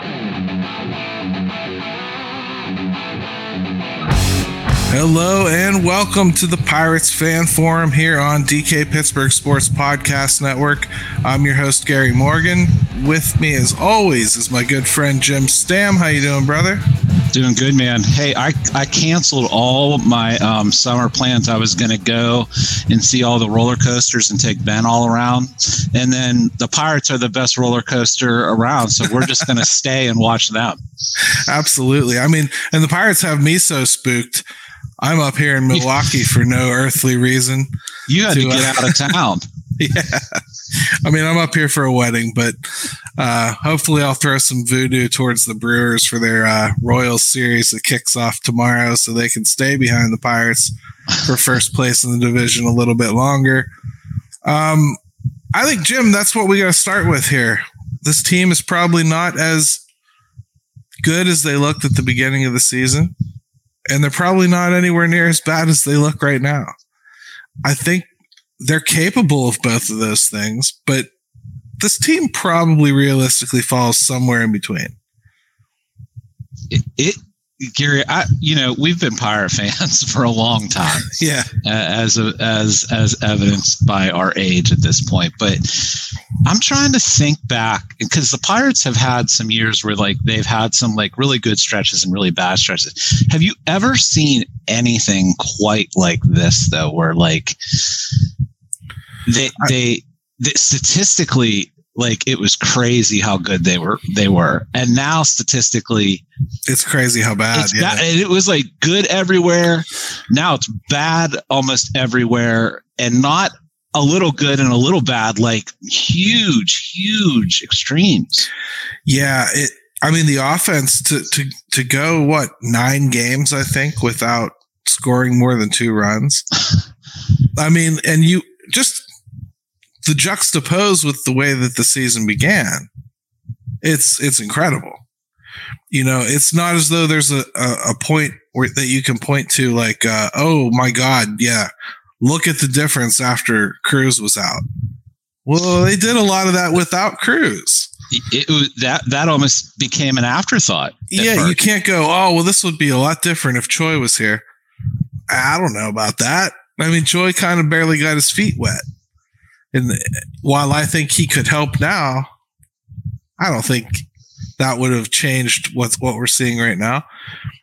you Hello and welcome to the Pirates Fan Forum here on DK Pittsburgh Sports Podcast Network. I'm your host Gary Morgan. With me, as always, is my good friend Jim Stamm. How you doing, brother? Doing good, man. Hey, I, I canceled all my um, summer plans. I was going to go and see all the roller coasters and take Ben all around. And then the Pirates are the best roller coaster around. So we're just going to stay and watch them. Absolutely. I mean, and the Pirates have me so spooked. I'm up here in Milwaukee for no earthly reason. You had to, to get uh, out of town. yeah. I mean, I'm up here for a wedding, but uh, hopefully I'll throw some voodoo towards the Brewers for their uh, Royals series that kicks off tomorrow so they can stay behind the Pirates for first place in the division a little bit longer. Um, I think, Jim, that's what we got to start with here. This team is probably not as good as they looked at the beginning of the season and they're probably not anywhere near as bad as they look right now. I think they're capable of both of those things, but this team probably realistically falls somewhere in between. It, Gary, I you know we've been pirate fans for a long time. yeah, as a, as as evidenced by our age at this point. But I'm trying to think back because the Pirates have had some years where like they've had some like really good stretches and really bad stretches. Have you ever seen anything quite like this though, where like they they, they statistically like it was crazy how good they were they were. And now statistically it's crazy how bad yeah. Bad, it was like good everywhere. Now it's bad almost everywhere and not a little good and a little bad like huge huge extremes. Yeah it i mean the offense to to to go what nine games i think without scoring more than two runs? I mean and you just the juxtapose with the way that the season began, it's it's incredible. You know, it's not as though there's a, a, a point where that you can point to like, uh, oh my God, yeah, look at the difference after Cruz was out. Well, they did a lot of that without Cruz. It, it, that that almost became an afterthought. Yeah, you can't go. Oh, well, this would be a lot different if Choi was here. I don't know about that. I mean, Choi kind of barely got his feet wet. And while I think he could help now, I don't think that would have changed what's what we're seeing right now.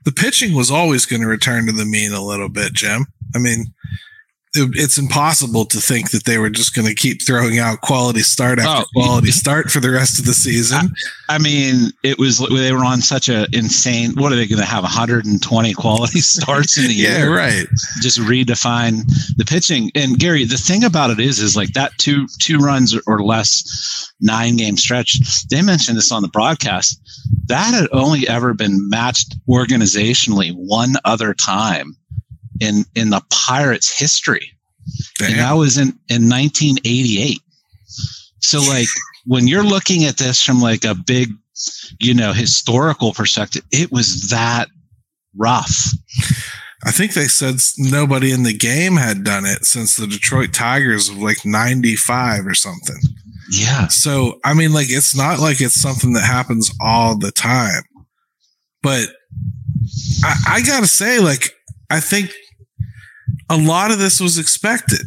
The pitching was always going to return to the mean a little bit, Jim. I mean, it's impossible to think that they were just going to keep throwing out quality start oh, after oh, quality start for the rest of the season. I, I, mean, it was they were on such a insane. What are they going to have? 120 quality starts in the yeah, year? right. Just redefine the pitching. And Gary, the thing about it is, is like that two two runs or less nine game stretch. They mentioned this on the broadcast. That had only ever been matched organizationally one other time in in the Pirates history. Damn. And that was in in 1988. So like when you're looking at this from like a big, you know, historical perspective, it was that rough. I think they said nobody in the game had done it since the Detroit Tigers of like 95 or something. Yeah. So, I mean, like, it's not like it's something that happens all the time. But I, I got to say, like, I think a lot of this was expected.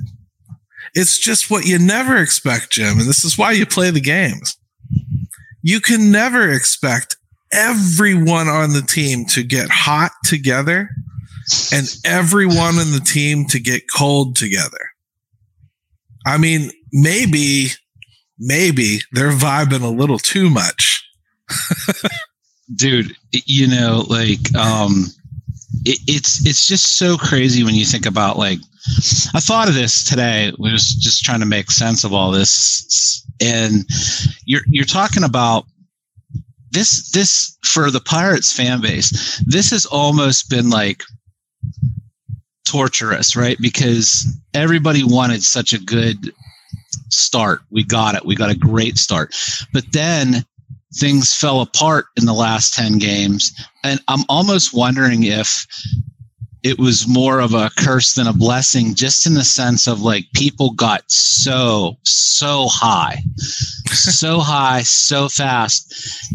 It's just what you never expect, Jim. And this is why you play the games. you can never expect everyone on the team to get hot together and everyone on the team to get cold together. I mean, maybe, maybe they're vibing a little too much. Dude, you know, like, um, it, it's it's just so crazy when you think about like I thought of this today. We was just trying to make sense of all this, and you're you're talking about this this for the Pirates fan base. This has almost been like torturous, right? Because everybody wanted such a good start. We got it. We got a great start, but then things fell apart in the last 10 games. And I'm almost wondering if it was more of a curse than a blessing, just in the sense of like people got so, so high, so high, so fast.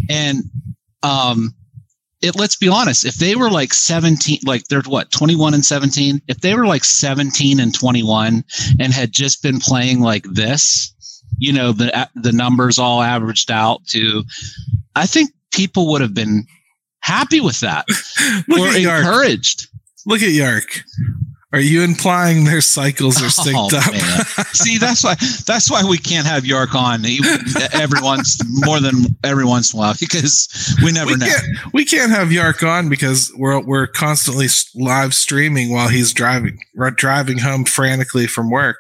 And, um, it, let's be honest, if they were like 17, like they're what, 21 and 17, if they were like 17 and 21 and had just been playing like this, you know the the numbers all averaged out to i think people would have been happy with that or encouraged look at yark are you implying their cycles are synced oh, up? See, that's why that's why we can't have Yark on every once more than every once in a while because we never we know. Can't, we can't have Yark on because we're we're constantly live streaming while he's driving driving home frantically from work.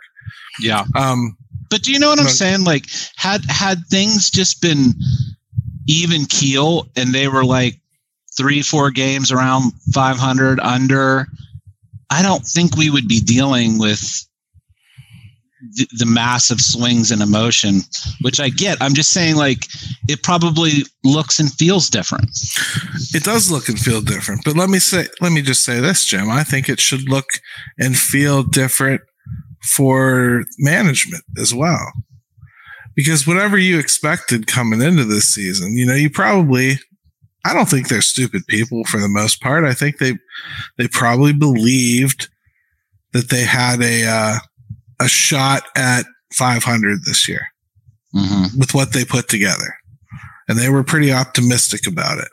Yeah. Um, but do you know what I'm saying? Like, had had things just been even keel and they were like three, four games around 500 under, I don't think we would be dealing with the, the massive swings in emotion, which I get. I'm just saying, like, it probably looks and feels different. It does look and feel different. But let me say, let me just say this, Jim. I think it should look and feel different for management as well. Because whatever you expected coming into this season, you know, you probably I don't think they're stupid people for the most part. I think they they probably believed that they had a uh, a shot at 500 this year mm-hmm. with what they put together, and they were pretty optimistic about it.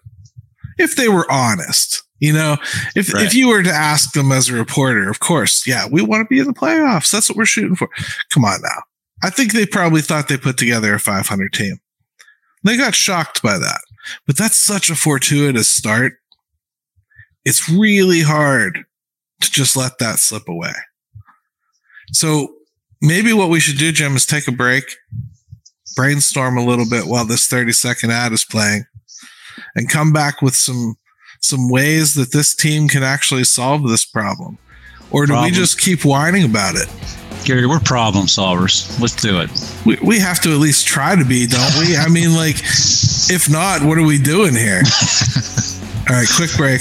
If they were honest, you know, if right. if you were to ask them as a reporter, of course, yeah, we want to be in the playoffs. That's what we're shooting for. Come on now. I think they probably thought they put together a 500 team. They got shocked by that. But that's such a fortuitous start. It's really hard to just let that slip away. So maybe what we should do, Jim, is take a break, brainstorm a little bit while this 30 second ad is playing, and come back with some some ways that this team can actually solve this problem? Or do problem. we just keep whining about it? Gary, we're problem solvers. Let's do it. We, we have to at least try to be, don't we? I mean, like, if not, what are we doing here? All right, quick break.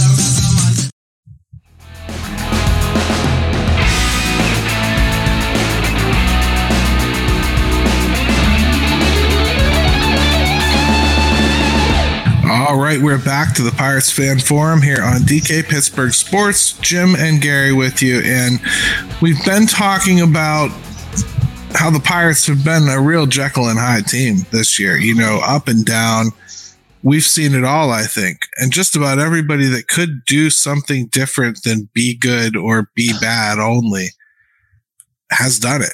Right, we're back to the Pirates Fan Forum here on DK Pittsburgh Sports. Jim and Gary with you. And we've been talking about how the Pirates have been a real Jekyll and Hyde team this year, you know, up and down. We've seen it all, I think. And just about everybody that could do something different than be good or be bad only has done it.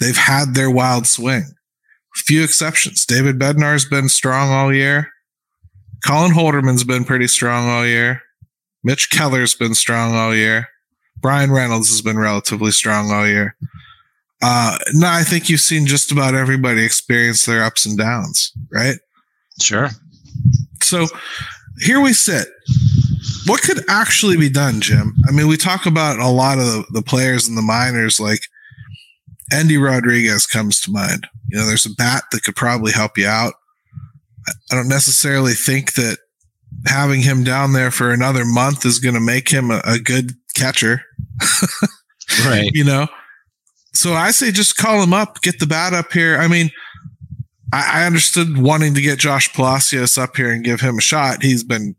They've had their wild swing. Few exceptions. David Bednar's been strong all year. Colin Holderman's been pretty strong all year. Mitch Keller's been strong all year. Bryan Reynolds has been relatively strong all year. Uh, no, I think you've seen just about everybody experience their ups and downs, right? Sure. So here we sit. what could actually be done, Jim? I mean, we talk about a lot of the, the players in the minors, like Endy Rodriguez comes to mind. You know, there's a bat that could probably help you out. I don't necessarily think that having him down there for another month is going to make him a, a good catcher. right. You know, so I say just call him up, get the bat up here. I mean, I, I understood wanting to get Josh Palacios up here and give him a shot. He's been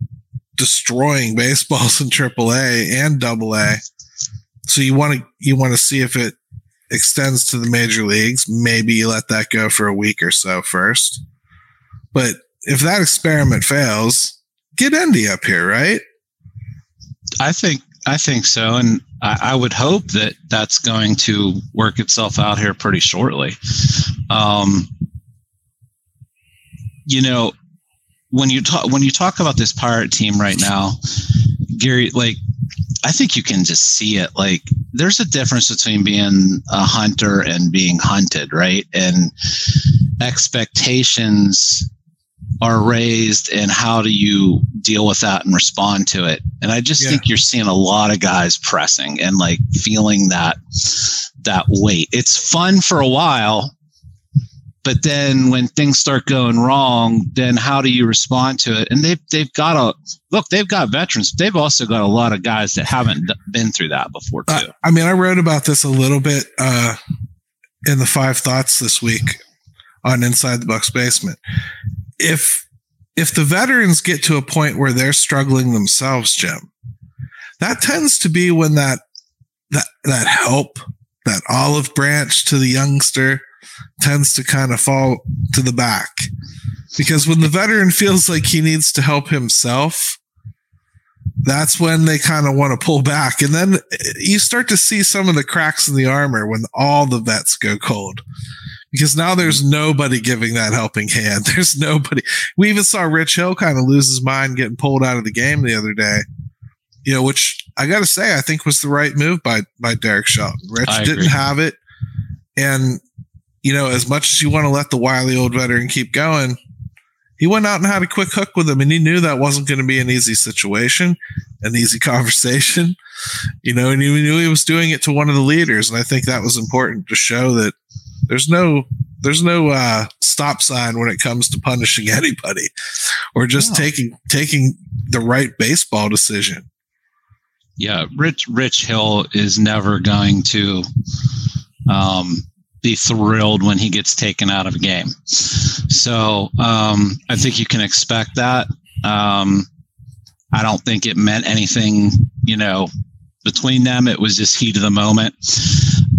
destroying baseballs in AAA and Double A. So you want to you want to see if it extends to the major leagues. Maybe you let that go for a week or so first. But if that experiment fails, get Endy up here, right? I think I think so, and I, I, would hope that that's going to work itself out here pretty shortly. Um, you know, when you talk when you talk about this pirate team right now, Gary, like I think you can just see it. Like there's a difference between being a hunter and being hunted, right? And expectations are raised and how do you deal with that and respond to it. And i just yeah. think you're seeing a lot of guys pressing and like feeling that that weight. It's fun for a while but then when things start going wrong then how do you respond to it? And they've they've got a look they've got veterans they've also got a lot of guys that haven't been through that before too. Uh, i mean i wrote about this a little bit uh, in the five thoughts this week on inside the bucks basement if if the veterans get to a point where they're struggling themselves, Jim, that tends to be when that that that help, that olive branch to the youngster tends to kind of fall to the back. Because when the veteran feels like he needs to help himself, that's when they kind of want to pull back. And then you start to see some of the cracks in the armor when all the vets go cold because now there's nobody giving that helping hand. There's nobody. We even saw Rich Hill kind of lose his mind getting pulled out of the game the other day. You know, which I got to say I think was the right move by by Derek Shelton. Rich I didn't agree. have it, and you know, as much as you want to let the wily old veteran keep going, he went out and had a quick hook with him, and he knew that wasn't going to be an easy situation, an easy conversation. You know, and he knew he was doing it to one of the leaders, and I think that was important to show that there's no there's no uh, stop sign when it comes to punishing anybody or just taking taking the right baseball decision. Yeah, Rich Rich Hill is never going to um, be thrilled when he gets taken out of a game. So um, I think you can expect that. Um, I don't think it meant anything, you know, between them. It was just heat of the moment.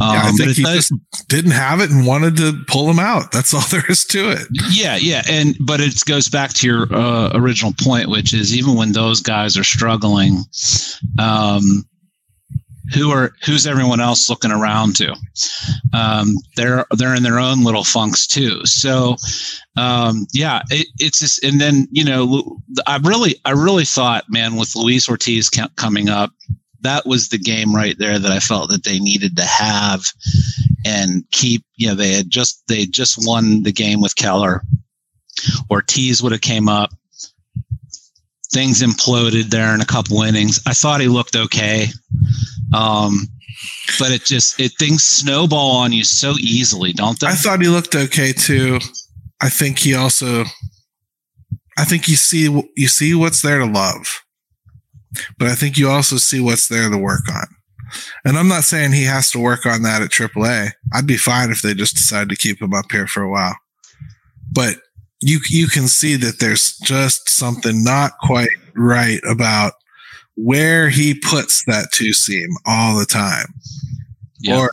Um, yeah, I um, think he just didn't have it and wanted to pull him out. That's all there is to it. Yeah, yeah, and but it goes back to your uh, original point, which is even when those guys are struggling, um, who are who's everyone else looking around to? Um, they're they're in their own little funks too. So um, yeah, it, it's just and then you know I really I really thought man with Luis Ortiz coming up that was the game right there that I felt that they needed to have and keep. You know, they had just they just won the game with Keller. Ortiz would have came up. Things imploded there in a couple innings. I thought he looked okay, um, but it just it things snowball on you so easily, don't they? I thought he looked okay too. I think he also. I think you see you see what's there to love but I think you also see what's there to work on. And I'm not saying he has to work on that at AAA. I'd be fine if they just decided to keep him up here for a while. But you you can see that there's just something not quite right about where he puts that two seam all the time. Yeah. Or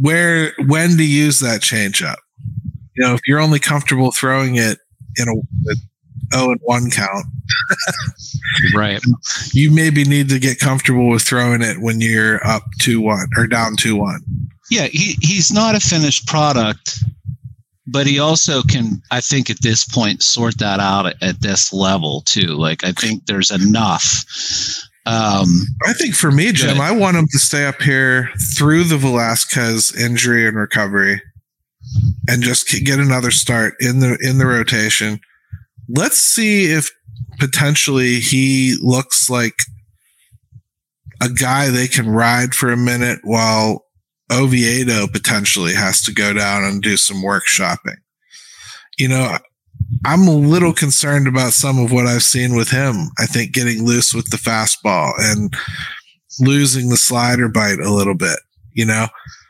where when to use that changeup. You know, if you're only comfortable throwing it in a 0 and 1 count. right. You maybe need to get comfortable with throwing it when you're up 2 1 or down 2 1. Yeah, he, he's not a finished product, but he also can, I think, at this point, sort that out at, at this level too. Like, I think there's enough. Um, I think for me, Jim, I want him to stay up here through the Velasquez injury and recovery and just get another start in the in the rotation let's see if potentially he looks like a guy they can ride for a minute while Oviedo potentially has to go down and do some workshopping. You know, I'm a little concerned about some of what I've seen with him. I think getting loose with the fastball and losing the slider bite a little bit, you know?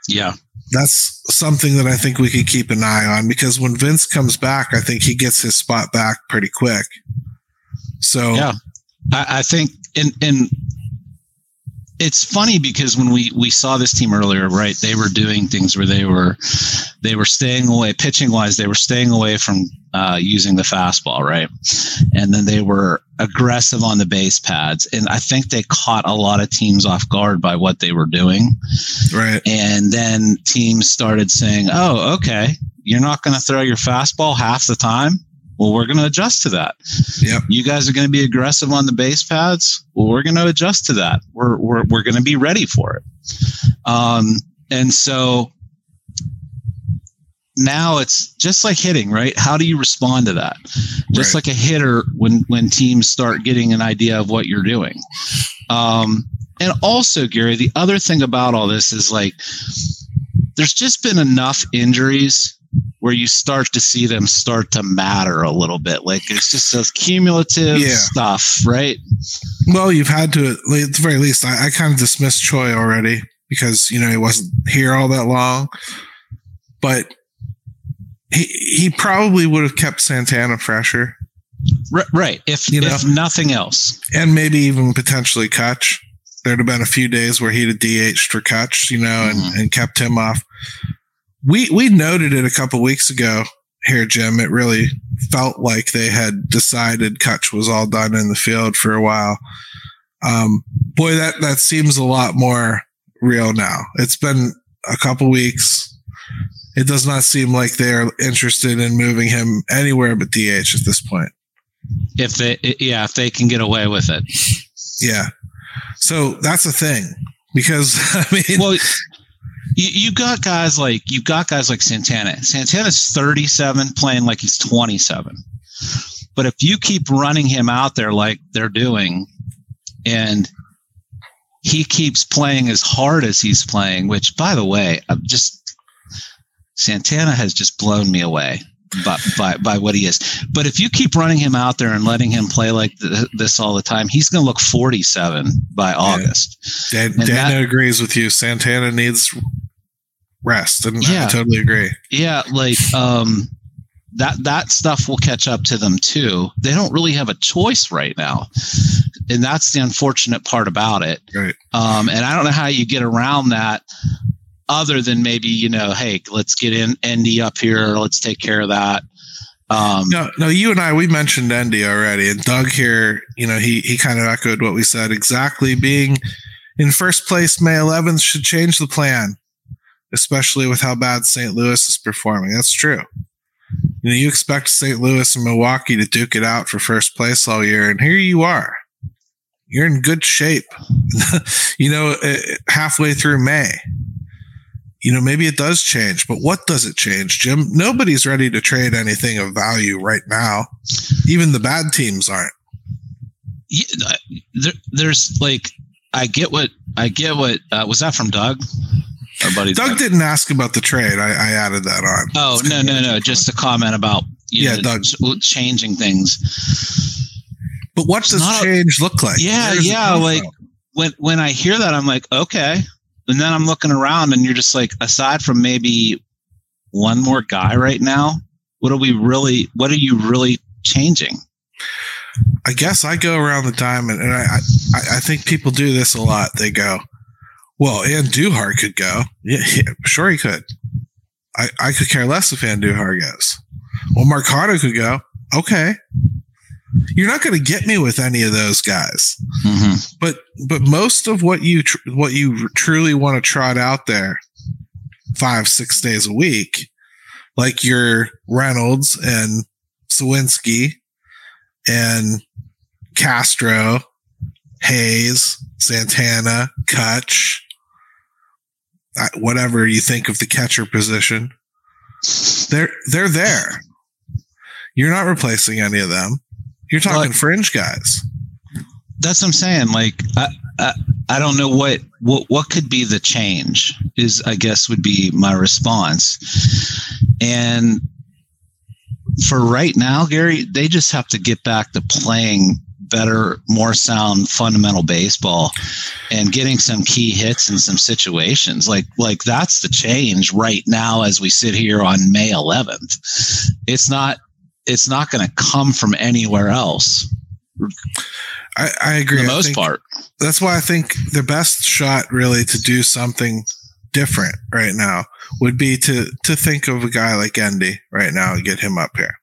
Yeah. That's something that I think we could keep an eye on because when Vince comes back, I think he gets his spot back pretty quick. So, yeah, I, I think, in, in it's funny because when we we saw this team earlier, right? They were doing things where they were they were staying away pitching wise. They were staying away from uh, using the fastball, right? And then they were aggressive on the base pads, and I think they caught a lot of teams off guard by what they were doing. Right. And then teams started saying, "Oh, okay, you're not going to throw your fastball half the time." Well, we're going to adjust to that. Yep. You guys are going to be aggressive on the base pads. Well, we're going to adjust to that. We're, we're, we're going to be ready for it. Um, and so now it's just like hitting, right? How do you respond to that? Just Right. like a hitter when, when teams start getting an idea of what you're doing. Um, and also, Gary, the other thing about all this is like, there's just been enough injuries where you start to see them start to matter a little bit. Like it's just this cumulative Yeah. stuff, right? Well, you've had to, at the very least, I, I kind of dismissed Choi already because, you know, he wasn't here all that long. But he, he probably would have kept Santana fresher R- right. If You if nothing else, and maybe even potentially Kutch. There'd have been a few days where he'd have DH'd for Kutch, you know, and, Mhm. and kept him off. We we noted it a couple weeks ago here, Jim. It really felt like they had decided Kutch was all done in the field for a while. Um, boy, that that seems a lot more real now. It's been a couple weeks. It does not seem like they are interested in moving him anywhere but DH at this point. if they yeah, if they can get away with it. Yeah. So that's the thing because I mean, Well, you, got guys like you got guys like Santana. Santana's 37 playing like he's 27. But if you keep running him out there like they're doing and he keeps playing as hard as he's playing, which by the way, I'm just Santana has just blown me away by, by, by what he is. But if you keep running him out there and letting him play like th- this all the time, he's going to look 47 by August. Dan, Dana that- agrees with you. Santana needs rest, and Yeah. I totally agree. Yeah, like um that that stuff will catch up to them too. They don't really have a choice right now. And that's the unfortunate part about it. Right. Um and I don't know how you get around that other than maybe, you know, hey, let's get in Endy up here, let's take care of that. Um No, no, you and I we mentioned Endy already, and Doug here, you know, he he kind of echoed what we said exactly. Being in first place May 11th should change the plan, especially with how bad St. Louis is performing. That's true. You know, you expect St. Louis and Milwaukee to duke it out for first place all year, and here you are. You're in good shape. you know, eh, halfway through May. You know, maybe it does change, but what does it change, Jim? Nobody's ready to trade anything of value right now. Even the bad teams aren't. yeah, there, there's like I get what I get what uh, was that from Doug? Our buddy Doug didn't ask about the trade. I, I added that on. Oh no no no! Just a comment about you Yeah, know, Doug. changing things. But what does not a- change look like? Yeah, Where's yeah. Like from? when when I hear that, I'm like, okay. And then I'm looking around, and you're just like, aside from maybe one more guy right now, what are we really? What are you really changing? I guess I go around the diamond and, and I, I I think people do this a lot. They go, "Well, Andujar could go. Yeah, yeah, sure he could. I I could care less if Andujar goes. Well, Marcano could go. Okay, you're not going to get me with any of those guys. Mm-hmm. but but most of what you tr- what you truly want to trot out there five six days a week like your reynolds and suwinski and castro hayes santana kutch whatever you think of the catcher position they're they're there you're not replacing any of them You're talking but, fringe guys. That's what I'm saying. Like, I, I, I don't know what, what what could be the change. Is I guess would be my response. And for right now, Gary, they just have to get back to playing better, more sound fundamental baseball and getting some key hits in some situations. Like like that's the change right now as we sit here on May 11th. It's not it's not going to come from anywhere else. I, I agree. For the most part. That's why I think the best shot really to do something different right now would be to to think of a guy like Endy right now and get him up here.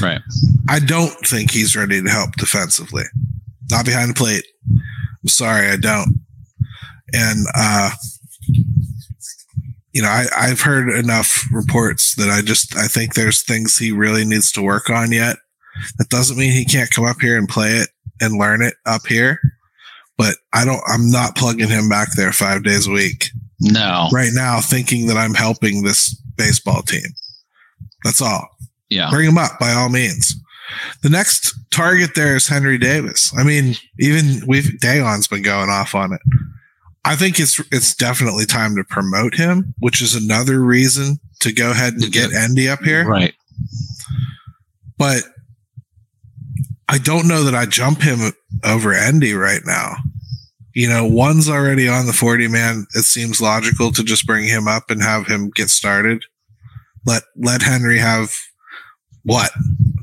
Right. I don't think he's ready to help defensively. Not behind the plate. I'm sorry, I don't. And uh you know, I, I've heard enough reports that I just I think there's things he really needs to work on yet. That doesn't mean he can't come up here and play it and learn it up here. But I don't I'm not plugging him back there five days a week. No. Right now, thinking that I'm helping this baseball team. That's all. Yeah. Bring him up by all means. The next target there is Henry Davis. I mean, even we've Dayon's been going off on it. I think it's it's definitely time to promote him, which is another reason to go ahead and get Endy up here. Right. But I don't know that I jump him over Endy right now. You know, one's already on the 40 man. It seems logical to just bring him up and have him get started. Let let Henry have what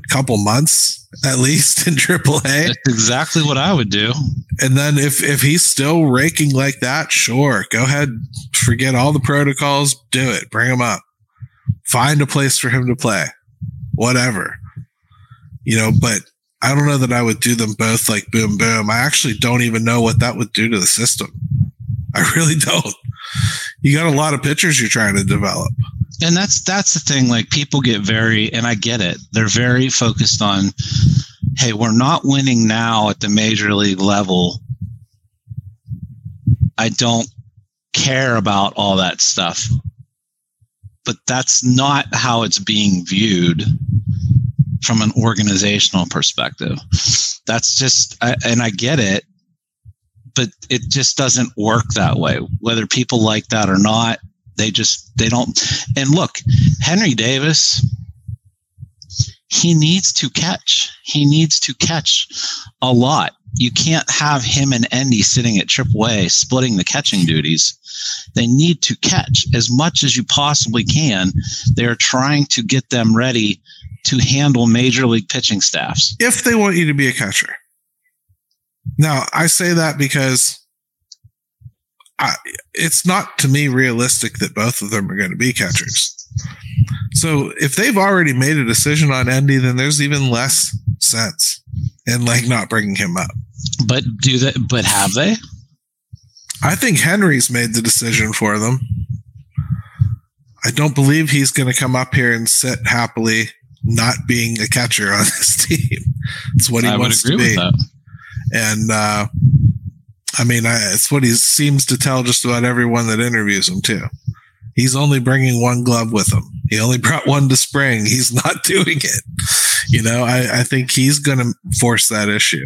couple months at least in AAA. That's exactly what I would do. And then if if he's still raking like that, sure, go ahead, forget all the protocols, do it, bring him up, find a place for him to play, whatever, you know. But I don't know that I would do them both like boom boom. I actually don't even know what that would do to the system. I really don't. You got a lot of pitchers you're trying to develop and that's that's the thing like people get very and i get it they're very focused on hey we're not winning now at the major league level. I don't care about all that stuff. But that's not how it's being viewed from an organizational perspective. That's just and i get it but it just doesn't work that way whether people like that or not they just they don't. And look, Henry Davis, he needs to catch. He needs to catch a lot. You can't have him and Endy sitting at AAA splitting the catching duties. They need to catch as much as you possibly can. They're trying to get them ready to handle major league pitching staffs. If they want you to be a catcher. Now, I say that because I, it's not to me realistic that both of them are going to be catchers. So if they've already made a decision on Endy, then there's even less sense in like not bringing him up. But do they? But have they? I think Henry's made the decision for them. I don't believe he's going to come up here and sit happily, not being a catcher on this team. It's what he I wants to be. And uh, I mean, I, it's what he seems to tell just about everyone that interviews him too. He's only bringing one glove with him. He only brought one to spring. He's not doing it. You know, I, I think he's going to force that issue.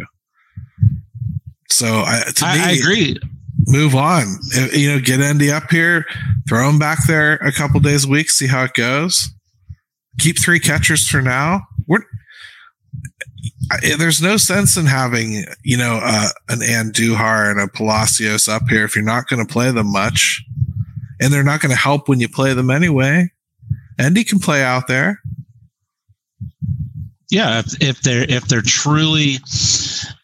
So I, to I, me, I agree. Move on. Uh, you know, get Endy up here, throw him back there a couple days a week, see how it goes. Keep three catchers for now. We're there's no sense in having you know uh, an Andujar and a Palacios up here if you're not going to play them much, and they're not going to help when you play them anyway. Endy can play out there. Yeah, if, if they're if they're truly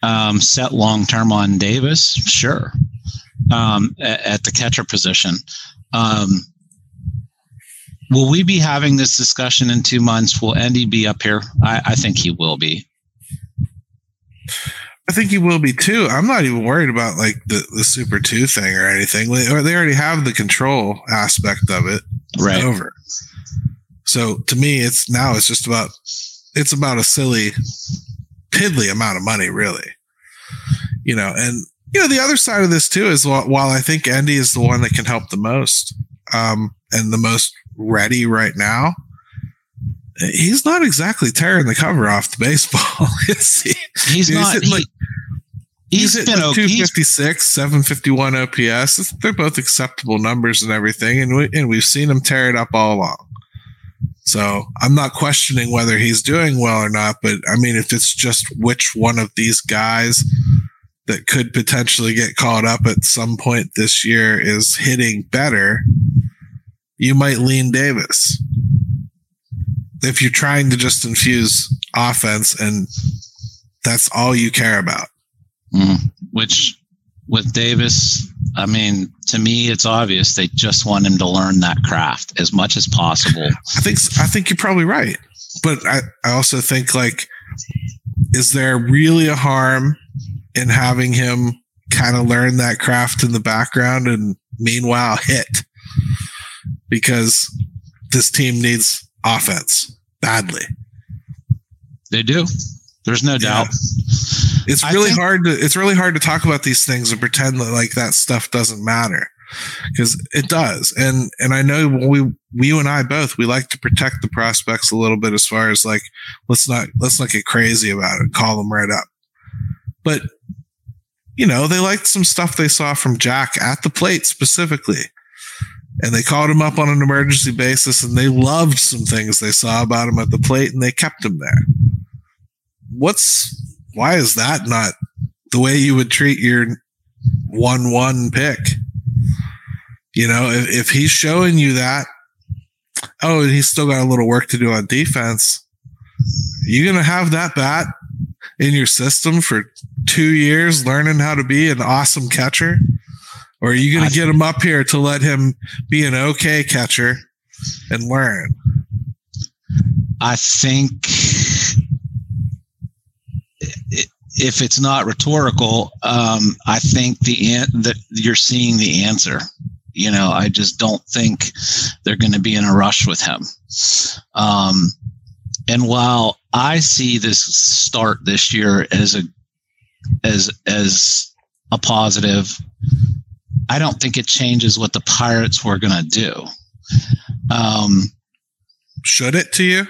um, set long term on Davis, sure. Um, at, at, the catcher position, um, will we be having this discussion in two months? Will Endy be up here? I, I think he will be. I think he will be too. I'm not even worried about like the, the Super 2 thing or anything. Or they already have the control aspect of it right over. So to me, it's now it's just about it's about a silly, piddly amount of money, really. You know, and you know the other side of this too is while, while I think Endy is the one that can help the most um, and the most ready right now, he's not exactly tearing the cover off the baseball. he's, he's not. He, like, he's, he's been like 256, 751 OPS. They're both acceptable numbers and everything, and we and we've seen him tear it up all along. So I'm not questioning whether he's doing well or not, but I mean, if it's just which one of these guys that could potentially get caught up at some point this year is hitting better, you might lean Davis. If you're trying to just infuse offense and that's all you care about. Mm, which with Davis, I mean, to me, it's obvious they just want him to learn that craft as much as possible. I think I think you're probably right, but I, I also think like, is there really a harm in having him kind of learn that craft in the background and meanwhile hit? Because this team needs offense badly. They do. There's no doubt. It's really think, hard to it's really hard to talk about these things and pretend that like that stuff doesn't matter because it does. And and I know we we you and I both we like to protect the prospects a little bit as far as like let's not let's not get crazy about it. Call them right up. But you know, they liked some stuff they saw from Jack at the plate specifically. And they called him up on an emergency basis and they loved some things they saw about him at the plate and they kept him there what's why is that not the way you would treat your one one pick? You know, if, if he's showing you that, oh, and he's still got a little work to do on defense. you're gonna have that bat in your system for two years, learning how to be an awesome catcher, or are you gonna get him up here to let him be an okay catcher and learn? I think if it's not rhetorical, um, I think the an- that you're seeing the answer. You know, I just don't think they're going to be in a rush with him. Um, and while I see this start this year as a as as a positive, I don't think it changes what the Pirates were going to do. Um, Should it to you?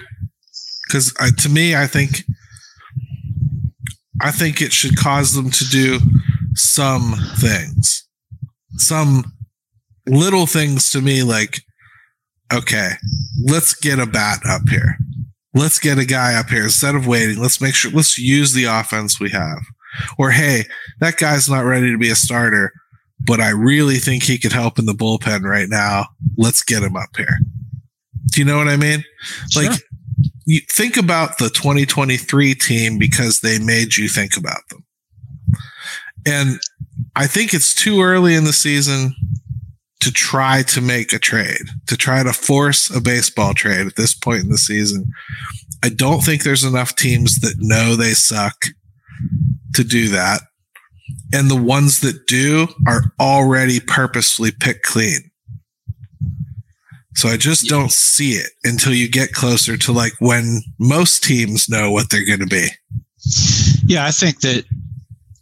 Because to me, I think I think it should cause them to do some things, some little things to me like, okay, let's get a bat up here. Let's get a guy up here instead of waiting. Let's make sure, let's use the offense we have. Or, hey, that guy's not ready to be a starter, but I really think he could help in the bullpen right now. Let's get him up here. Do you know what I mean? Sure. Like, you think about the 2023 team because they made you think about them. And I think it's too early in the season to try to make a trade, to try to force a baseball trade at this point in the season. I don't think there's enough teams that know they suck to do that. And the ones that do are already purposefully picked clean. So I just don't see it until you get closer to like when most teams know what they're going to be. Yeah, I think that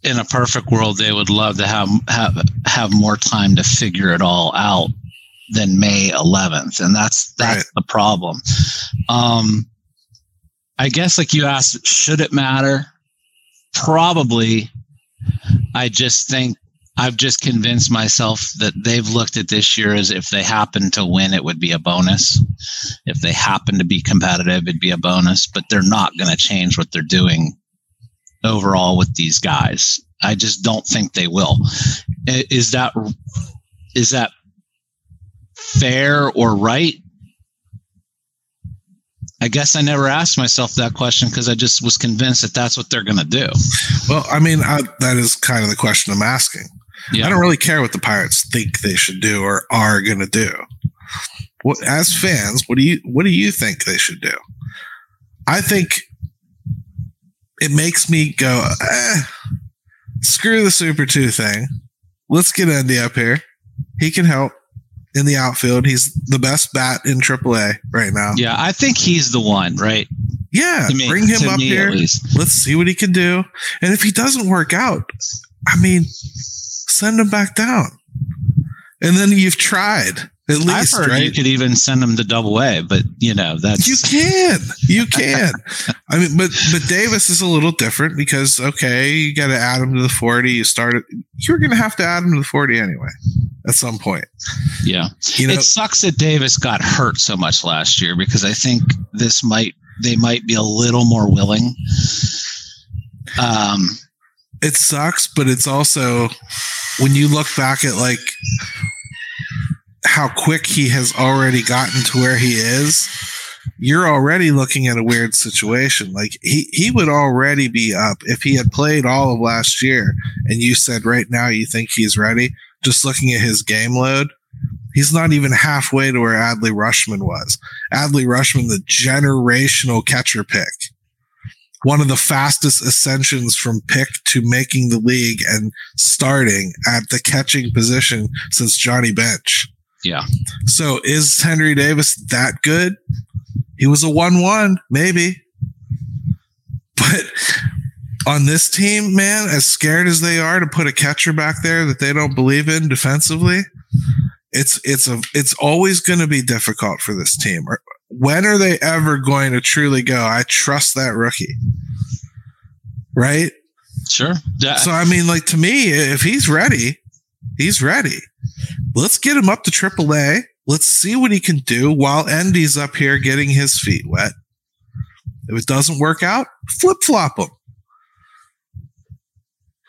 in a perfect world they would love to have have have more time to figure it all out than May 11th, and that's that's right. the problem. Um, I guess like you asked, should it matter? Probably. I just think I've just convinced myself that they've looked at this year as if they happen to win, it would be a bonus. If they happen to be competitive, it'd be a bonus, but they're not going to change what they're doing overall with these guys. I just don't think they will. Is that is that fair or right? I guess I never asked myself that question because I just was convinced that that's what they're going to do. Well, I mean, I, that is kind of the question I'm asking. Yeah. I don't really care what the Pirates think they should do or are going to do. What, as fans, what do you what do you think they should do? I think it makes me go, eh, screw the Super Two thing. Let's get Endy up here. He can help in the outfield. He's the best bat in AAA right now. Yeah, I think he's the one, right? Yeah, me, bring him up here. Let's see what he can do. And if he doesn't work out, I mean, send him back down. And then you've tried. At least, I've heard right? you could even send them to double A, but you know that's You can, you can. I mean, but but Davis is a little different because okay, you got to add him to the forty. You started. You're going to have to add him to the forty anyway at some point. yeah. You know, it sucks that Davis got hurt so much last year because I think this might they might be a little more willing. Um, it sucks, but it's also when you look back at like how quick he has already gotten to where he is, you're already looking at a weird situation. Like he he would already be up if he had played all of last year and you said right now you think he's ready, just looking at his game load, he's not even halfway to where Adley Rutschman was. Adley Rutschman, the generational catcher pick one of the fastest ascensions from pick to making the league and starting at the catching position since Johnny Bench. yeah, So is Henry Davis that good? He was a 1 1, maybe. But on this team, man, as scared as they are to put a catcher back there that they don't believe in defensively, it's it's a it's always going to be difficult for this team. When are they ever going to truly go? I trust that rookie, right? sure. Yeah, So I mean, like to me, if he's ready, he's ready. Let's get him up to AAA. Let's see what he can do while Endy's up here getting his feet wet. If it doesn't work out, flip flop him.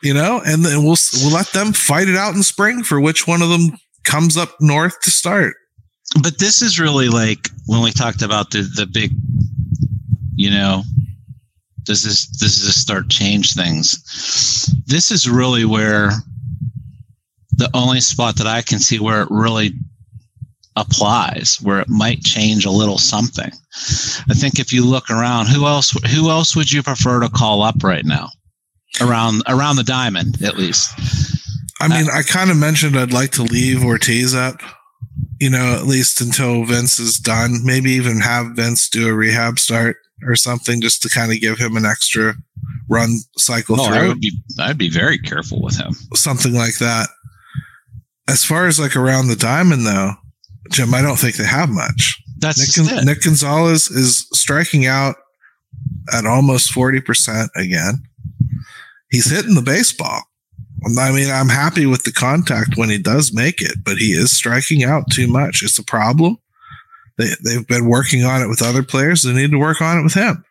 You know, and then we'll we'll let them fight it out in spring for which one of them comes up north to start. but this is really like when we talked about the the big, you know, does this does this start change things? This is really where the only spot that I can see where it really applies, where it might change a little something. I think if you look around, who else who else would you prefer to call up right now? Around around the diamond, at least. I mean, I kind of mentioned I'd like to leave Ortiz up, you know, at least until Vince is done. Maybe even have Vince do a rehab start or something just to kind of give him an extra run cycle Oh, I through, would be I'd be very careful with him. something like that. As far as like around the diamond, though, Jim, I don't think they have much. That's Nick. Nick Gonzalez is striking out at almost 40% again. He's hitting the baseball. I mean, I'm happy with the contact when he does make it, but he is striking out too much. It's a problem. They, they've been working on it with other players. They need to work on it with him.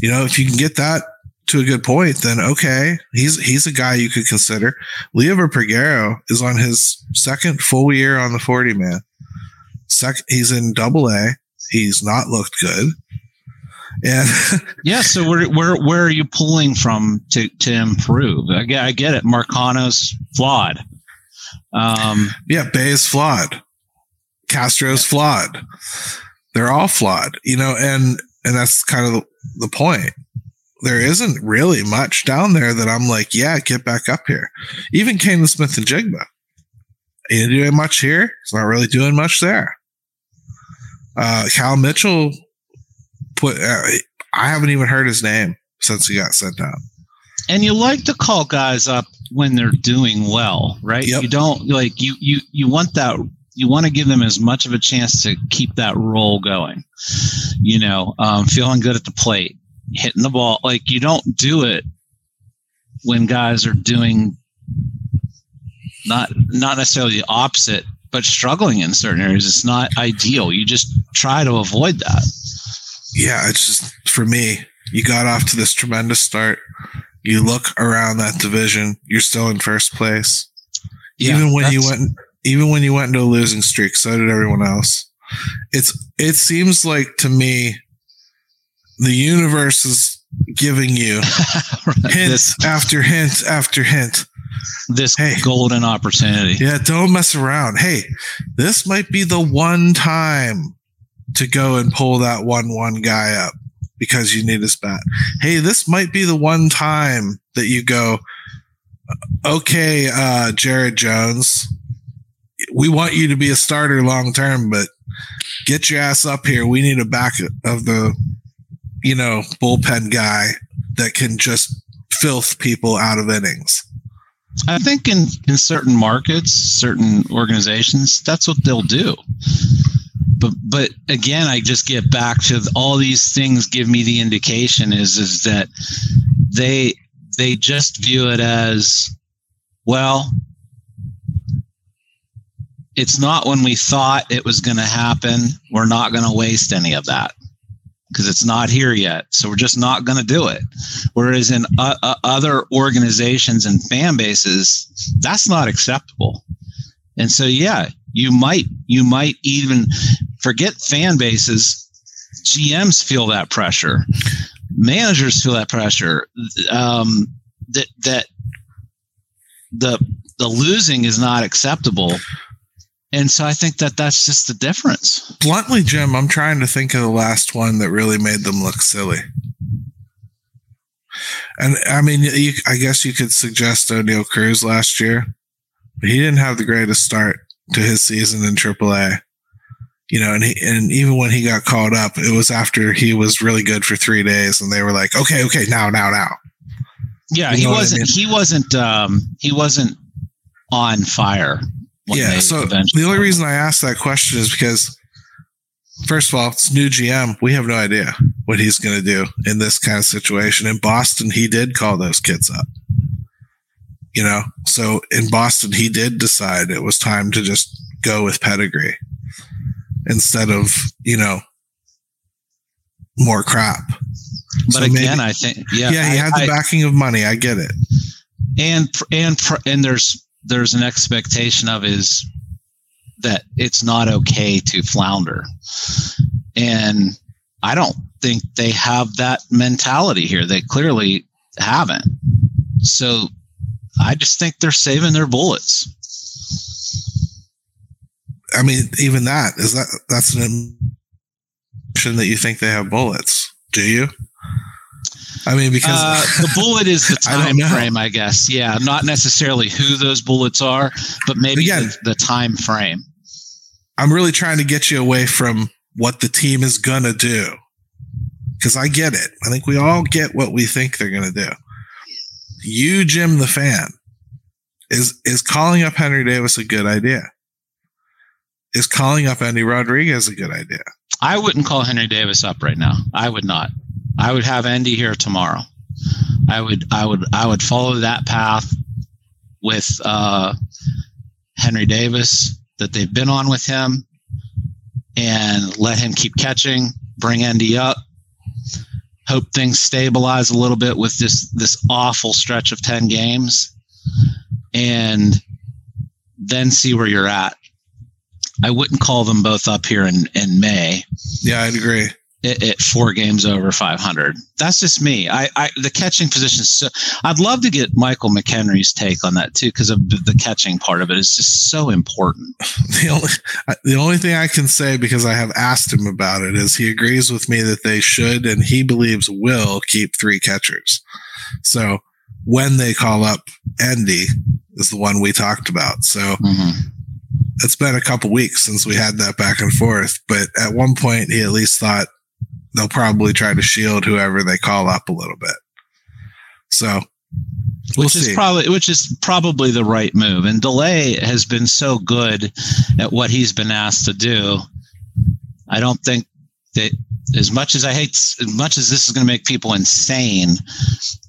You know, if you can get that to a good point, then okay, he's he's a guy you could consider. Liover Peguero is on his second full year on the 40 man. Second, he's in double A. He's not looked good. And Yeah, so where where where are you pulling from to to improve? I get, I get it. Marcano's flawed. Um, yeah, Bae is flawed. Castro's flawed. They're all flawed, you know, and and that's kind of the, the point. There isn't really much down there that I'm like, yeah, get back up here. Even Canaan Smith-Njigba. Ain't doing much here. It's not really doing much there. Uh, Cal Mitchell put. Uh, I haven't even heard his name since he got sent down. and you like to call guys up when they're doing well, right? Yep. You don't like you you you want that you want to give them as much of a chance to keep that role going. You know, um, feeling good at the plate, hitting the ball. Like you don't do it when guys are doing not not necessarily the opposite, but struggling in certain areas. It's not ideal. You just try to avoid that. Yeah, it's just for me, you got off to this tremendous start. You look around that division, you're still in first place. Yeah, even when you went even when you went into a losing streak, so did everyone else. It's it seems like to me the universe is giving you hint this after hint after hint. this Hey. golden opportunity. Yeah, don't mess around. Hey, this might be the one time to go and pull that one one guy up because you need his bat. Hey, this might be the one time that you go, okay, uh, Jared Jones, we want you to be a starter long term, but get your ass up here. We need a back of the, you know, bullpen guy that can just filth people out of innings. I think in, in certain markets, certain organizations, that's what they'll do. But but again, I just get back to all these things give me the indication is is that they they just view it as well it's not when we thought it was going to happen. We're not going to waste any of that because it's not here yet. So we're just not going to do it. Whereas in uh, uh, other organizations and fan bases, that's not acceptable. And so, yeah, you might you might even forget fan bases. GMs feel that pressure. Managers feel that pressure. Um, that that the the losing is not acceptable and so I think that that's just the difference. Bluntly, Jim, I'm trying to think of the last one that really made them look silly. And I mean, you, I guess you could suggest Oneil Cruz last year, but he didn't have the greatest start to his season in AAA. You know, and he, and even when he got called up, it was after he was really good for three days, and they were like, "Okay, okay, now, now, now." Yeah, you he wasn't. I mean? He wasn't. Um, he wasn't on fire yeah. So the only reason I asked that question is because, first of all, it's new GM. We have no idea what he's going to do in this kind of situation. In Boston, he did call those kids up. You know, so in Boston, he did decide it was time to just go with pedigree instead of, you know, more crap. But so again, maybe, I think, yeah, yeah, he I, had the I, backing of money. I get it. And, and, and there's, there's an expectation of is that it's not okay to flounder. And I don't think they have that mentality here. They clearly haven't. So I just think they're saving their bullets. I mean, even that is that that's an impression that you think they have bullets. Do you? I mean, because uh, the bullet is the time frame, I guess. Yeah, not necessarily who those bullets are, but maybe Again, the, the time frame. I'm really trying to get you away from what the team is gonna do, because I get it. I think we all get what we think they're gonna do. You, Jim, the fan, is is calling up Henry Davis a good idea? Is calling up Endy Rodriguez a good idea? I wouldn't call Henry Davis up right now. I would not. I would have Andy here tomorrow. I would I would I would follow that path with uh, Henry Davis that they've been on with him and let him keep catching, bring Andy up, hope things stabilize a little bit with this this awful stretch of 10 games and then see where you're at. I wouldn't call them both up here in, in May. Yeah, I'd agree at, four games over 500. That's just me. I, I the catching position. So I'd love to get Michael McHenry's take on that too, because of the catching part of it is just so important. The only the only thing I can say because I have asked him about it is he agrees with me that they should and he believes will keep three catchers. So when they call up Endy is the one we talked about. So. Mm-hmm it's been a couple weeks since we had that back and forth, but at one point he at least thought they'll probably try to shield whoever they call up a little bit. So We'll which is see. probably which is probably the right move. And Delay has been so good at what he's been asked to do. I don't think that as much as I hate as much as this is going to make people insane,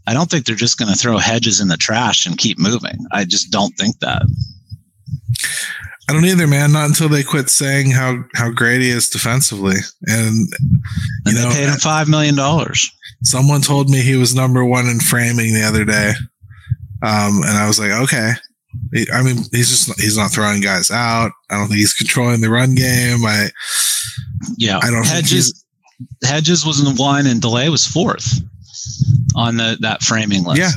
I don't think they're just going to throw hedges in the trash and keep moving. I just don't think that. I don't either, man. Not until they quit saying how how great he is defensively, and you and know, paid him five million dollars. Someone told me he was number one in framing the other day, um, and I was like, okay. I mean, he's just he's not throwing guys out. I don't think he's controlling the run game. I yeah, I don't. Hedges Hedges was in the one, and Delay was fourth on the that framing list. Yeah.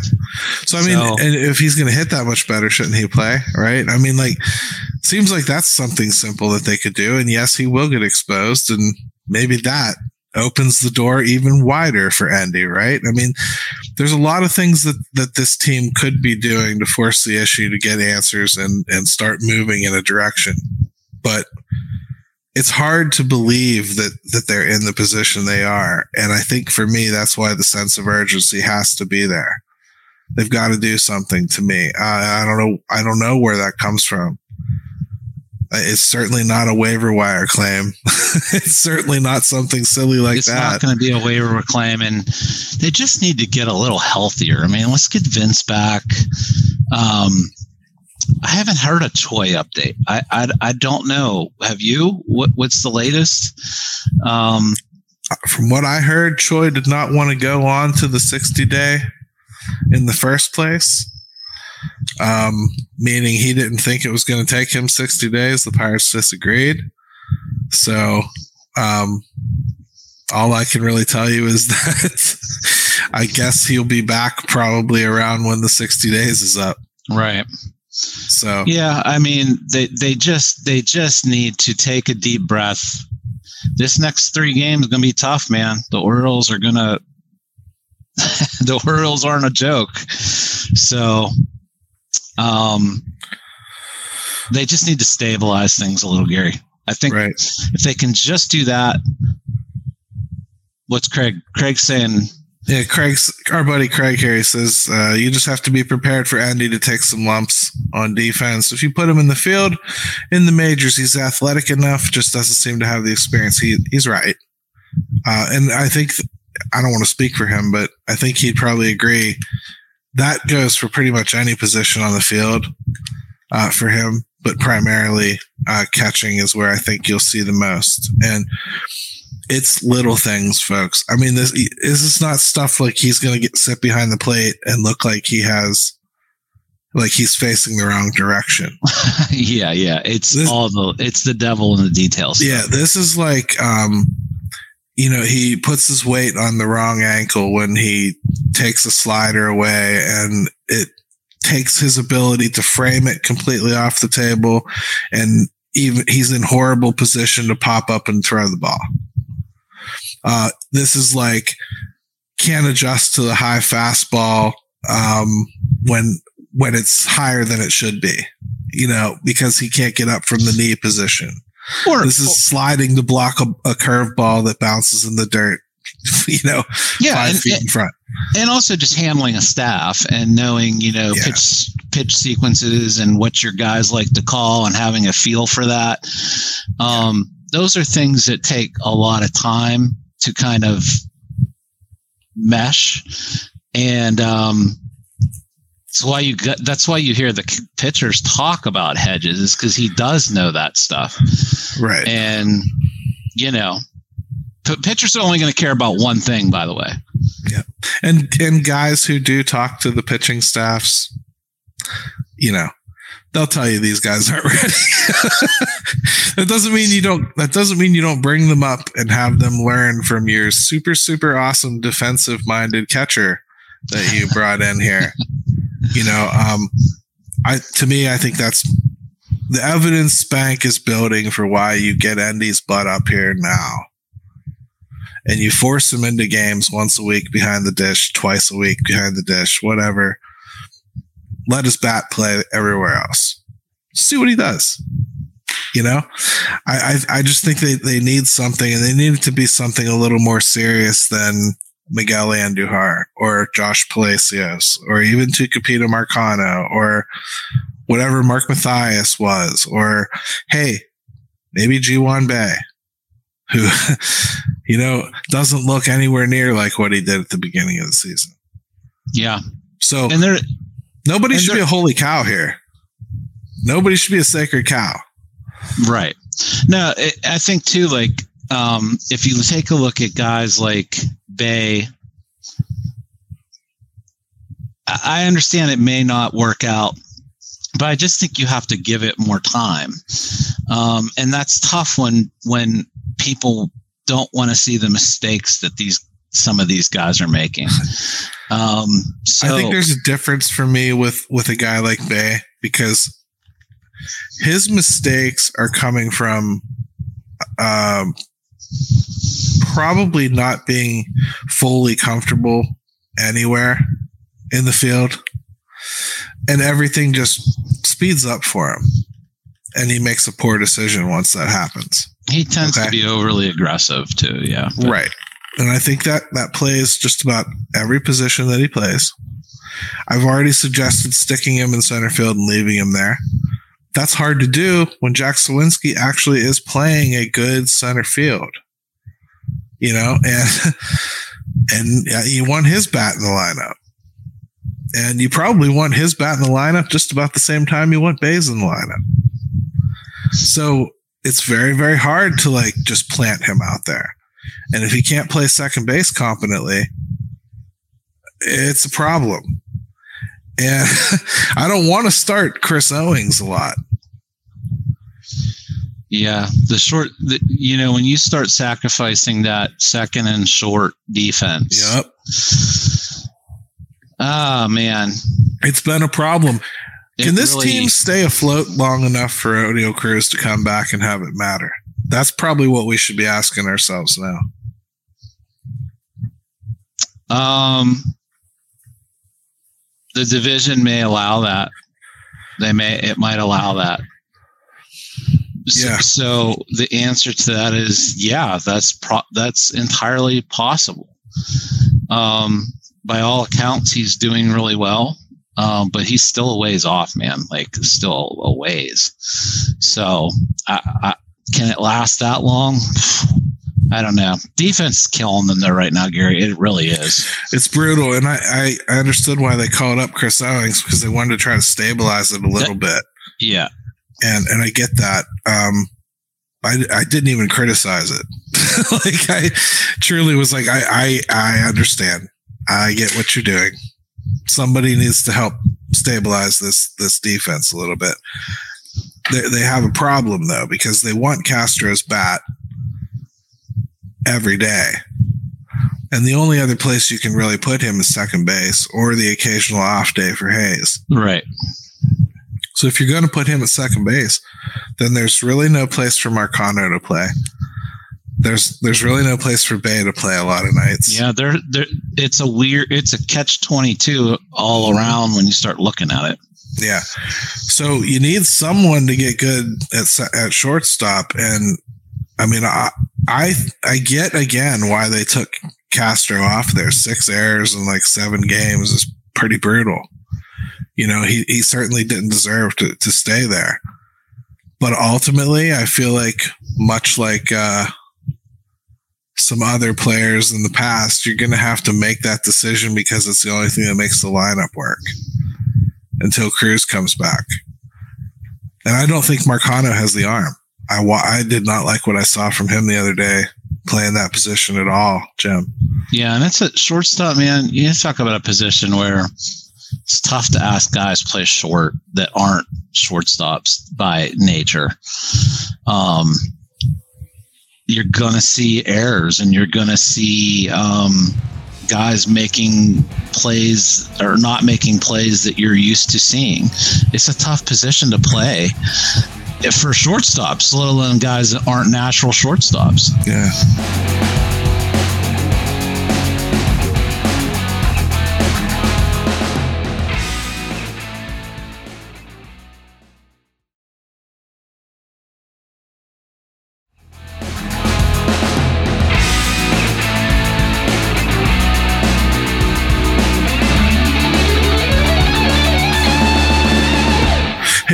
So I mean, so, and if he's going to hit that much better, shouldn't he play? Right. I mean, like, seems like that's something simple that they could do. And yes, he will get exposed, and maybe that opens the door even wider for Endy. Right. I mean, there's a lot of things that that this team could be doing to force the issue to get answers and and start moving in a direction, but it's hard to believe that that they're in the position they are and i think for me that's why the sense of urgency has to be there They've got to do something to me. I, I don't know. I don't know where that comes from. It's certainly not a waiver wire claim. it's certainly not something silly like it's that. It's not going to be a waiver claim, and they just need to get a little healthier. I mean, let's get Vince back. Um, I haven't heard a Choi update. I, I, I don't know. Have you? What what's the latest? Um, From what I heard, Choi did not want to go on to the 60 day in the first place. Um, meaning he didn't think it was going to take him 60 days. The Pirates disagreed. So, um, all I can really tell you is that I guess he'll be back probably around when the 60 days is up. right. So, Yeah, I mean they they just they just need to take a deep breath. This next three games gonna be tough, man. The Orioles are gonna the Orioles aren't a joke. So um they just need to stabilize things a little, Gary. I think right. if they can just do that, what's Craig? Craig saying Yeah, Craig's our buddy Craig here he says uh, you just have to be prepared for Endy to take some lumps on defense. If you put him in the field in the majors, he's athletic enough, just doesn't seem to have the experience. He he's right, uh, and I think I don't want to speak for him, but I think he'd probably agree. That goes for pretty much any position on the field uh, for him, but primarily uh, catching is where I think you'll see the most. And it's little things, folks. I mean, this this is not stuff like he's going to get sit behind the plate and look like he has, like he's facing the wrong direction. Yeah, yeah. It's This- all the it's the devil in the details. Yeah, this is like, um, you know, he puts his weight on the wrong ankle when he takes a slider away, and it takes his ability to frame it completely off the table, and even he's in horrible position to pop up and throw the ball. Uh, this is like can't adjust to the high fastball um, when when it's higher than it should be, you know, because he can't get up from the knee position. Or, This is sliding to block a, a curveball that bounces in the dirt, you know, yeah, five and, feet in front. and also just handling a staff and knowing you know Yeah. pitch pitch sequences and what your guys like to call and having a feel for that um, those are things that take a lot of time to kind of mesh and um, that's why you got that's why you hear the pitchers talk about hedges is because he does know that stuff Right. and you know p- pitchers are only going to care about one thing by the way Yeah. and and guys who do talk to the pitching staffs, you know, they'll tell you these guys aren't ready. that doesn't mean you don't. That doesn't mean you don't bring them up and have them learn from your super super awesome defensive minded catcher that you brought in here. You know, um, I to me, I think that's the evidence bank is building for why you get Endy's butt up here now and you force him into games once a week behind the dish, twice a week behind the dish, whatever. Let his bat play everywhere else. See what he does. You know, I I, I just think they, they need something, and they need it to be something a little more serious than Miguel Andujar or Josh Palacios or even Tucupita Marcano or whatever Mark Mathias was, or hey, maybe Ji-Hwan Bae, who, you know, doesn't look anywhere near like what he did at the beginning of the season. yeah So and there nobody and should be a holy cow here. Nobody should be a sacred cow. Right. No, I I think too, like, um, if you take a look at guys like Bae, I I understand it may not work out, but I just think you have to give it more time. Um, and that's tough when, when people don't want to see the mistakes that these, some of these guys are making. Um, so I think there's a difference for me with with a guy like Bae because his mistakes are coming from um, probably not being fully comfortable anywhere in the field, and everything just speeds up for him, and he makes a poor decision once that happens. he tends okay. to be overly aggressive too. Yeah. But- Right. And I think that that plays just about every position that he plays. I've already suggested sticking him in center field and leaving him there. That's hard to do when Jack Suwinski actually is playing a good center field. You know, and and you want his bat in the lineup. And you probably want his bat in the lineup just about the same time you want Bae's in the lineup. So it's very, very hard to like just plant him out there. And if he can't play second base competently, it's a problem. And I don't want to start Chris Owings a lot. Yeah, the short, the, you know, when you start sacrificing that second and short defense. Yep. Ah, man. It's been a problem. It Can this really- team stay afloat long enough for Oneil Cruz to come back and have it matter? That's probably what we should be asking ourselves now. Um, the division may allow that. They may. It might allow that. So, Yeah. so the answer to that is yeah. That's pro- that's entirely possible. Um, by all accounts, he's doing really well. Um, but he's still a ways off, man. Like still a ways. So, I, I, can it last that long? I don't know. Defense is killing them there right now, Gary. It really is. It's brutal, and I, I, I understood why they called up Chris Owings because they wanted to try to stabilize it a little bit, Yeah. and and I get that. Um, I, I didn't even criticize it. like I truly was like I, I I understand. I get what you're doing. Somebody needs to help stabilize this this defense a little bit. They they have a problem though because they want Castro's bat every day. And the only other place you can really put him is second base or the occasional off day for Hayes. Right. So if you're going to put him at second base, then there's really no place for Marcano to play. There's there's really no place for Bae to play a lot of nights. Yeah, there there it's a weird it's a catch 22 all around when you start looking at it. Yeah. So you need someone to get good at at shortstop, and I mean, I I I get again why they took Castro off there. Six errors in like seven games is pretty brutal. You know, he he certainly didn't deserve to to stay there. But ultimately, I feel like much like uh, some other players in the past, you're going to have to make that decision because it's the only thing that makes the lineup work until Cruz comes back. And I don't think Marcano has the arm. I I did not like what I saw from him the other day playing that position at all, Jim. Yeah, and it's a shortstop, man. You talk about a position where it's tough to ask guys play short that aren't shortstops by nature. Um, you're gonna see errors, and you're gonna see um, guys making plays or not making plays that you're used to seeing. It's a tough position to play for shortstops, let alone guys that aren't natural shortstops. Yeah.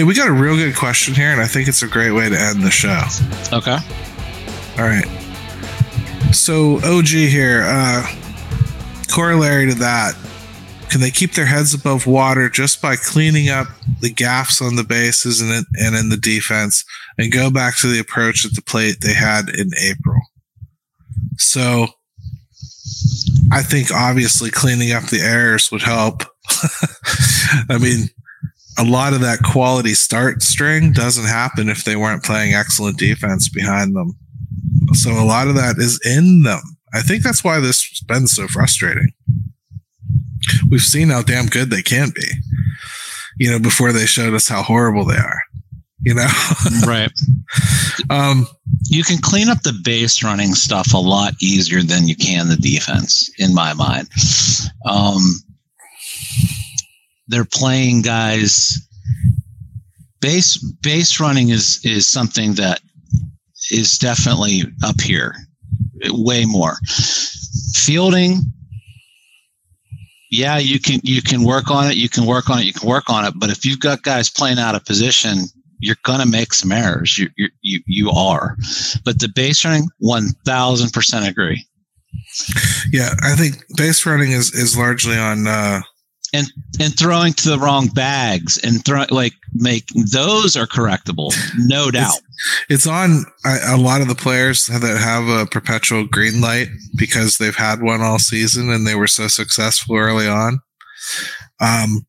Hey, we got a real good question here, and I think it's a great way to end the show. Okay. All right. So OG here, uh, corollary to that, can they keep their heads above water just by cleaning up the gaffes on the bases and in, and in the defense, and go back to the approach at the plate they had in April? So, I think obviously cleaning up the errors would help. I mean, a lot of that quality start string doesn't happen if they weren't playing excellent defense behind them. So a lot of that is in them. I think that's why this has been so frustrating. We've seen how damn good they can be, you know, before they showed us how horrible they are, you know? Right. um, you can clean up the base running stuff a lot easier than you can the defense, in my mind. Um, they're playing guys. Base base running is is something that is definitely up here, way more. Fielding, yeah, you can you can work on it, you can work on it, you can work on it. But if you've got guys playing out of position, you're gonna make some errors. You you you, are. But the base running, one thousand percent agree. Yeah, I think base running is is largely on uh, and and throwing to the wrong bags and throw like make those are correctable, no doubt. It's, it's on a, a lot of the players that have a perpetual green light because they've had one all season and they were so successful early on. Um,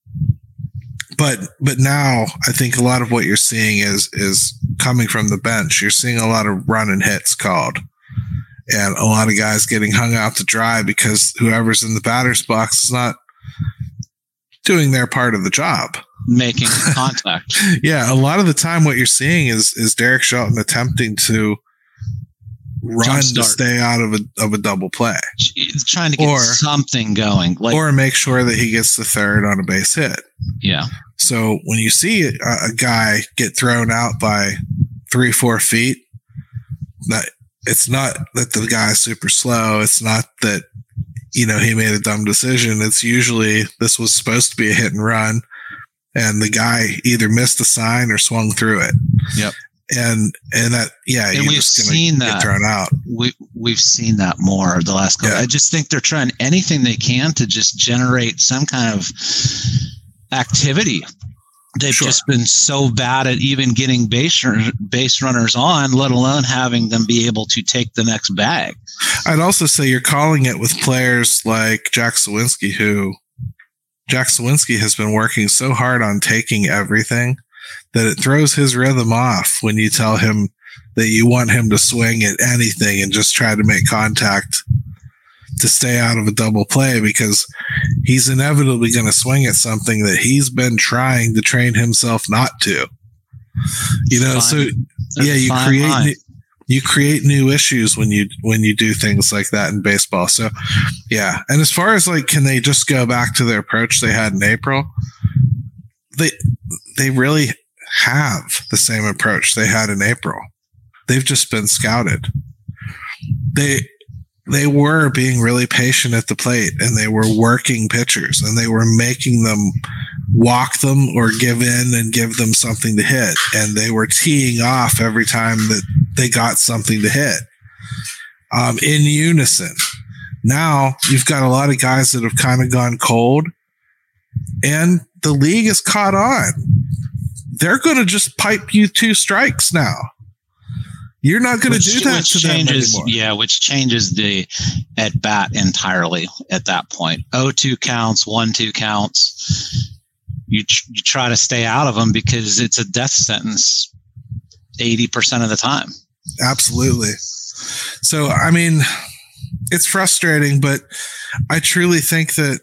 but but now I think a lot of what you're seeing is is coming from the bench. You're seeing a lot of run and hits called, and a lot of guys getting hung out to dry because whoever's in the batter's box is not doing their part of the job. Making contact. Yeah a lot of the time what you're seeing is is derek shelton attempting to run to stay out of a of a double play. He's trying to get or, something going like, or make sure that he gets the third on a base hit. Yeah. So when you see a, a guy get thrown out by three four feet that it's not that the guy's super slow. It's not that you know, he made a dumb decision. It's usually this was supposed to be a hit and run, and the guy either missed the sign or swung through it. Yep. And and that yeah, and we've seen that thrown out. We we've seen that more the last couple. Yeah. I just think they're trying anything they can to just generate some kind of activity they've sure. just been so bad at even getting base base runners on, let alone having them be able to take the next bag. I'd also say you're calling it with players like Jack Suwinski, who Jack Suwinski has been working so hard on taking everything that it throws his rhythm off when you tell him that you want him to swing at anything and just try to make contact to stay out of a double play because he's inevitably going to swing at something that he's been trying to train himself not to. You know, so yeah, you create new, you create new issues when you when you do things like that in baseball. So yeah, and as far as like, can they just go back to their approach they had in April? They they really have the same approach they had in April. They've just been scouted. They they were being really patient at the plate and they were working pitchers and they were making them walk them or give in and give them something to hit. And they were teeing off every time that they got something to hit um, in unison. Now you've got a lot of guys that have kind of gone cold and the league is caught on. They're going to just pipe you two strikes now. You're not going to do that to changes, them anymore. Yeah, which changes the at bat entirely at that point. O two counts, one two counts. You tr- you try to stay out of them because it's a death sentence eighty percent of the time. Absolutely. So I mean, it's frustrating, but I truly think that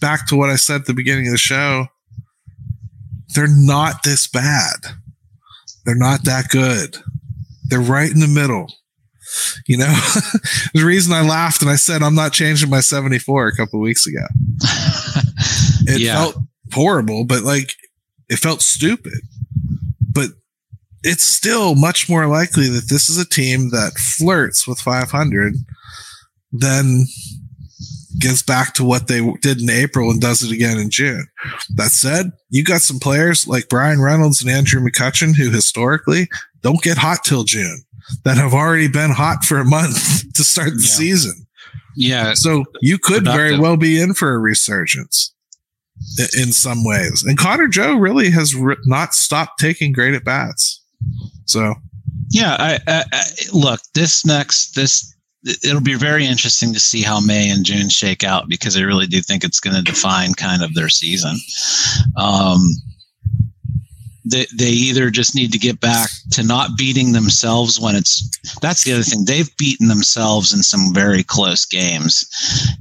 back to what I said at the beginning of the show, they're not this bad. They're not that good. They're right in the middle. You know, the reason I laughed and I said I'm not changing my 74 a couple weeks ago. it yeah. felt horrible, but like it felt stupid. But it's still much more likely that this is a team that flirts with 500 than gets back to what they did in April and does it again in June. That said, you got some players like Bryan Reynolds and Andrew McCutchen who historically don't get hot till June that have already been hot for a month to start the yeah. season. Yeah. So you could productive. very well be in for a resurgence in some ways. And Connor Joe really has not stopped taking great at bats. So, yeah, I, I, I, look, this next, this it'll be very interesting to see how May and June shake out because I really do think it's going to define kind of their season. Um, they, they either just need to get back to not beating themselves when it's that's the other thing. They've beaten themselves in some very close games.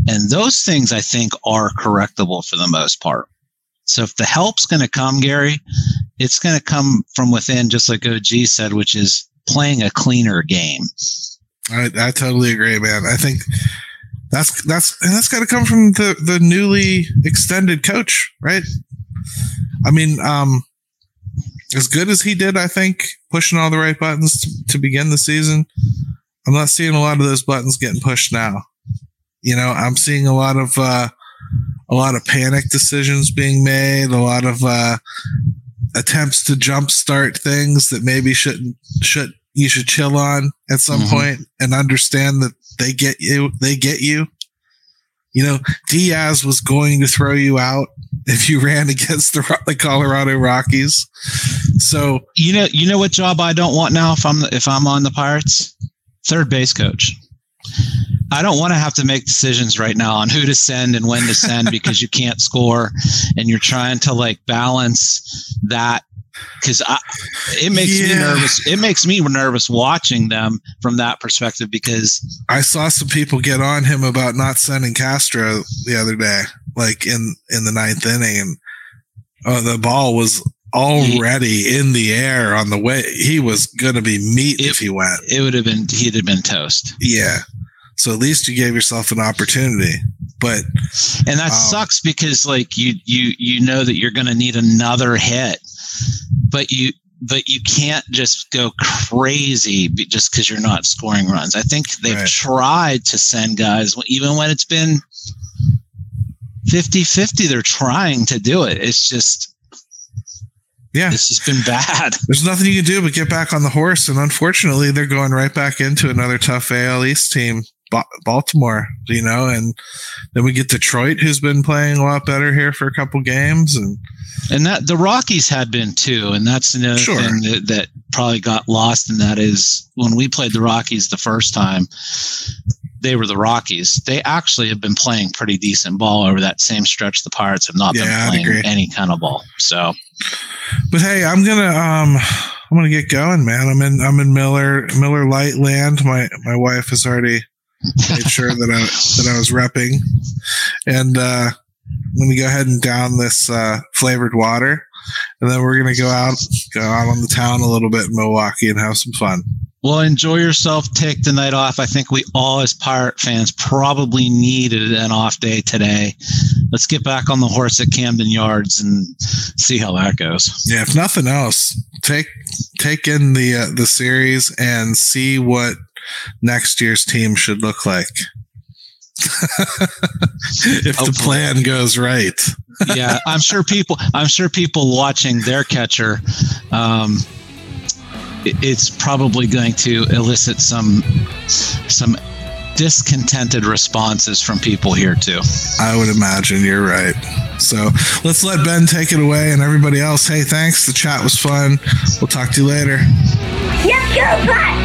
And those things i think are correctable for the most part. So if the help's going to come gary it's going to come from within just like og said which is playing a cleaner game I, I totally agree, man. I think that's that's and that's got to come from the the newly extended coach, right? I mean, um, as good as he did, I think pushing all the right buttons to, to begin the season. I'm not seeing a lot of those buttons getting pushed now. You know, I'm seeing a lot of uh, a lot of panic decisions being made, a lot of uh, attempts to jumpstart things that maybe shouldn't should you should chill on at some Mhm. point and understand that they get you they get you. You know, Diaz was going to throw you out if you ran against the, the Colorado Rockies. So You know, you know what job I don't want now if I'm if I'm on the Pirates? Third base coach. I don't want to have to make decisions right now on who to send and when to send because you can't score and you're trying to like balance that because it makes me nervous. It makes me nervous watching them from that perspective because I saw some people get on him about not sending Castro the other day, like in in the ninth inning, and oh, the ball was already in the air on the way. He was going to be meat if he went. it would have been he'd have been toast. Yeah. So at least you gave yourself an opportunity, but and that Um, sucks because like you you you know that you're going to need another hit but you but you can't just go crazy just because you're not scoring runs. I think they've Right. tried to send guys even when it's been 50-50 they're trying to do it. It's just yeah, it's just been bad. There's nothing you can do but get back on the horse. And unfortunately, they're going right back into another tough AL East team, Baltimore. You know, and then we get Detroit, who's been playing a lot better here for a couple games, and and that the rockies had been too and that's another Sure. thing that, that probably got lost and that is when we played the rockies the first time they were the rockies they actually have been playing pretty decent ball over that same stretch the pirates have not Yeah, been playing any kind of ball so But hey, I'm gonna um I'm gonna get going, man. I'm in I'm in Miller Miller Lite land. My my wife has already made sure that I that I was repping. And uh I'm gonna go ahead and down this uh flavored water. And then we're gonna go out go out on the town a little bit in Milwaukee and have some fun. well enjoy yourself take the night off i think we all as pirate fans probably needed an off day today let's get back on the horse at camden yards and see how that goes Yeah, if nothing else, take take in the uh, the series and see what next year's team should look like. if the plan goes right. yeah, I'm sure people. I'm sure people watching their catcher. Um, it's probably going to elicit some some discontented responses from people here too. I would imagine you're right. So let's let Ben take it away and everybody else. Hey, thanks. The chat was fun. We'll talk to you later. Let's go, Pat!